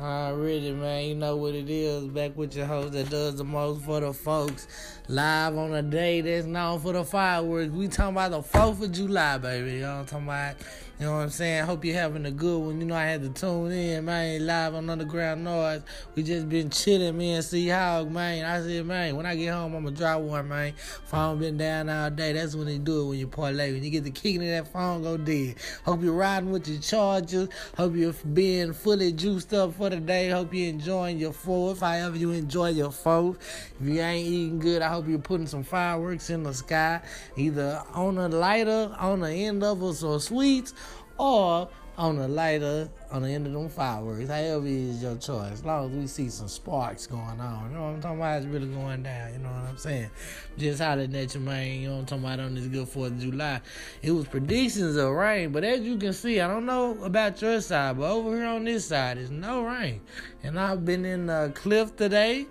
Already, man, you know what it is. Back with your host that does the most for the folks. Live on a day that's known for the fireworks. We talking about the 4th of July, baby. You know what I'm talking about? You know what I'm saying? Hope you're having a good one. You know, I had to tune in, man, live on Underground Noise. We just been chilling, me and C Hog, man. I said, man, when I get home, I'm gonna drop one, man. Phone been down all day. That's when they do it when you parlay. When you get the kicking in that phone, go dead. Hope you're riding with your chargers. Hope you're being fully juiced up for the day. Hope you're enjoying your fourth. However you enjoy your fourth. If you ain't eating good, I hope you're putting some fireworks in the sky, either on a lighter, on the end of us, or sweets or on the lighter on the end of them fireworks. However is your choice. As long as we see some sparks going on. You know what I'm talking about? It's really going down. You know what I'm saying? Just hollering at you, man. You know what I'm talking about on this good 4th of July. It was predictions of rain, but as you can see, I don't know about your side, but over here on this side, it's no rain. And I've been in uh, Cliff today.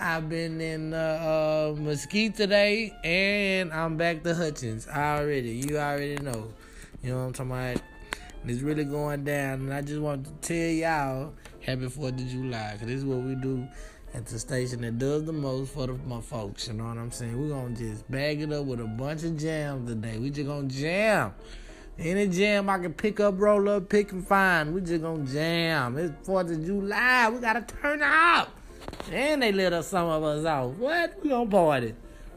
I've been in uh, uh, Mesquite today, and I'm back to Hutchins already. You already know. You know what I'm talking about? It's really going down, and I just want to tell y'all happy 4th of July, because this is what we do at the station that does the most for the, my folks. You know what I'm saying? We're going to just bag it up with a bunch of jams today. We just going to jam. Any jam I can pick up, roll up, pick and find. We just gonna jam. It's 4th of July. We gotta turn up. And they let us some of us out. What? We gonna party. You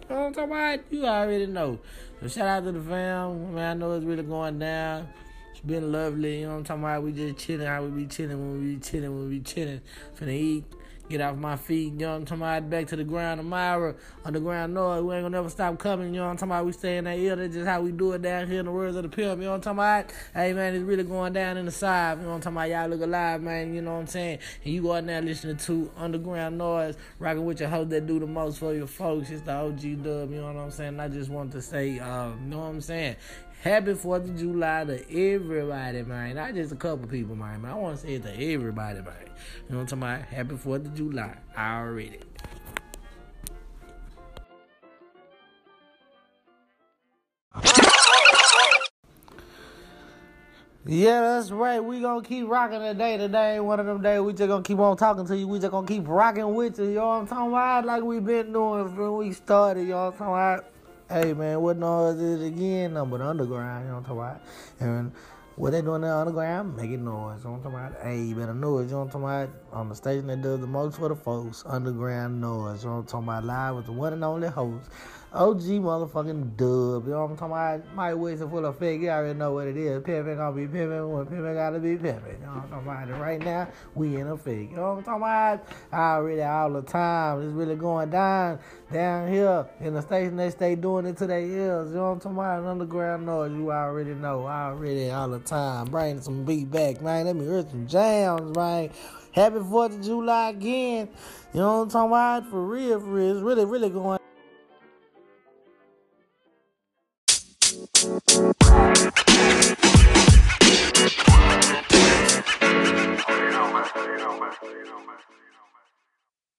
know what I'm talking about? You already know. So shout out to the fam. Man, I know it's really going down. It's been lovely. You know what I'm talking about? We just chilling. How we be chilling when we be chilling when we be chilling. Finna eat get off my feet, you know what I'm talking about, back to the ground tomorrow, underground noise, we ain't gonna never stop coming, you know what I'm talking about, we stay in that ear, that's just how we do it down here in the words of the pimp, you know what I'm talking about, hey man, it's really going down in the side, you know what I'm talking about, y'all look alive, man, you know what I'm saying, and you go out there listening to underground noise, rocking with your host that do the most for your folks, it's the OG dub, you know what I'm saying, I just want to say, uh, you know what I'm saying, Happy 4th of July to everybody, man. Not just a couple people, man. I want to say it to everybody, man. You know what I'm talking about? Happy 4th of July. I Already. Yeah, that's right. We gonna keep rocking today. Today ain't one of them days. We just gonna keep on talking to you. We just gonna keep rocking with you. You know what I'm talking about? Like we been doing from we started. You know what I'm talking about? Hey man, what noise is it again? No, but underground, you know what I'm talking about? And what they doing there underground? Making noise. You know what I'm talking about? Hey, you better it. You know what I'm talking about? On the station that does the most for the folks, underground noise. You know what I'm talking about? Live with the one and only host. OG motherfucking dub. You know what I'm talking about? My waist are full of fake. You already know what it is. Pimpin' gonna be pimpin' when pimpin' gotta be pimpin'. You know what I'm talking about? Right now, we in a fake. You know what I'm talking about? I Already all the time. It's really going down down here in the station. They stay doing it to their ears. You know what I'm talking about? Underground noise. You already know. Already all the time. Bring some beat back, man. Let me hear some jams, man. Happy 4th of July again. You know what I'm talking about? For real, for real. It's really, really going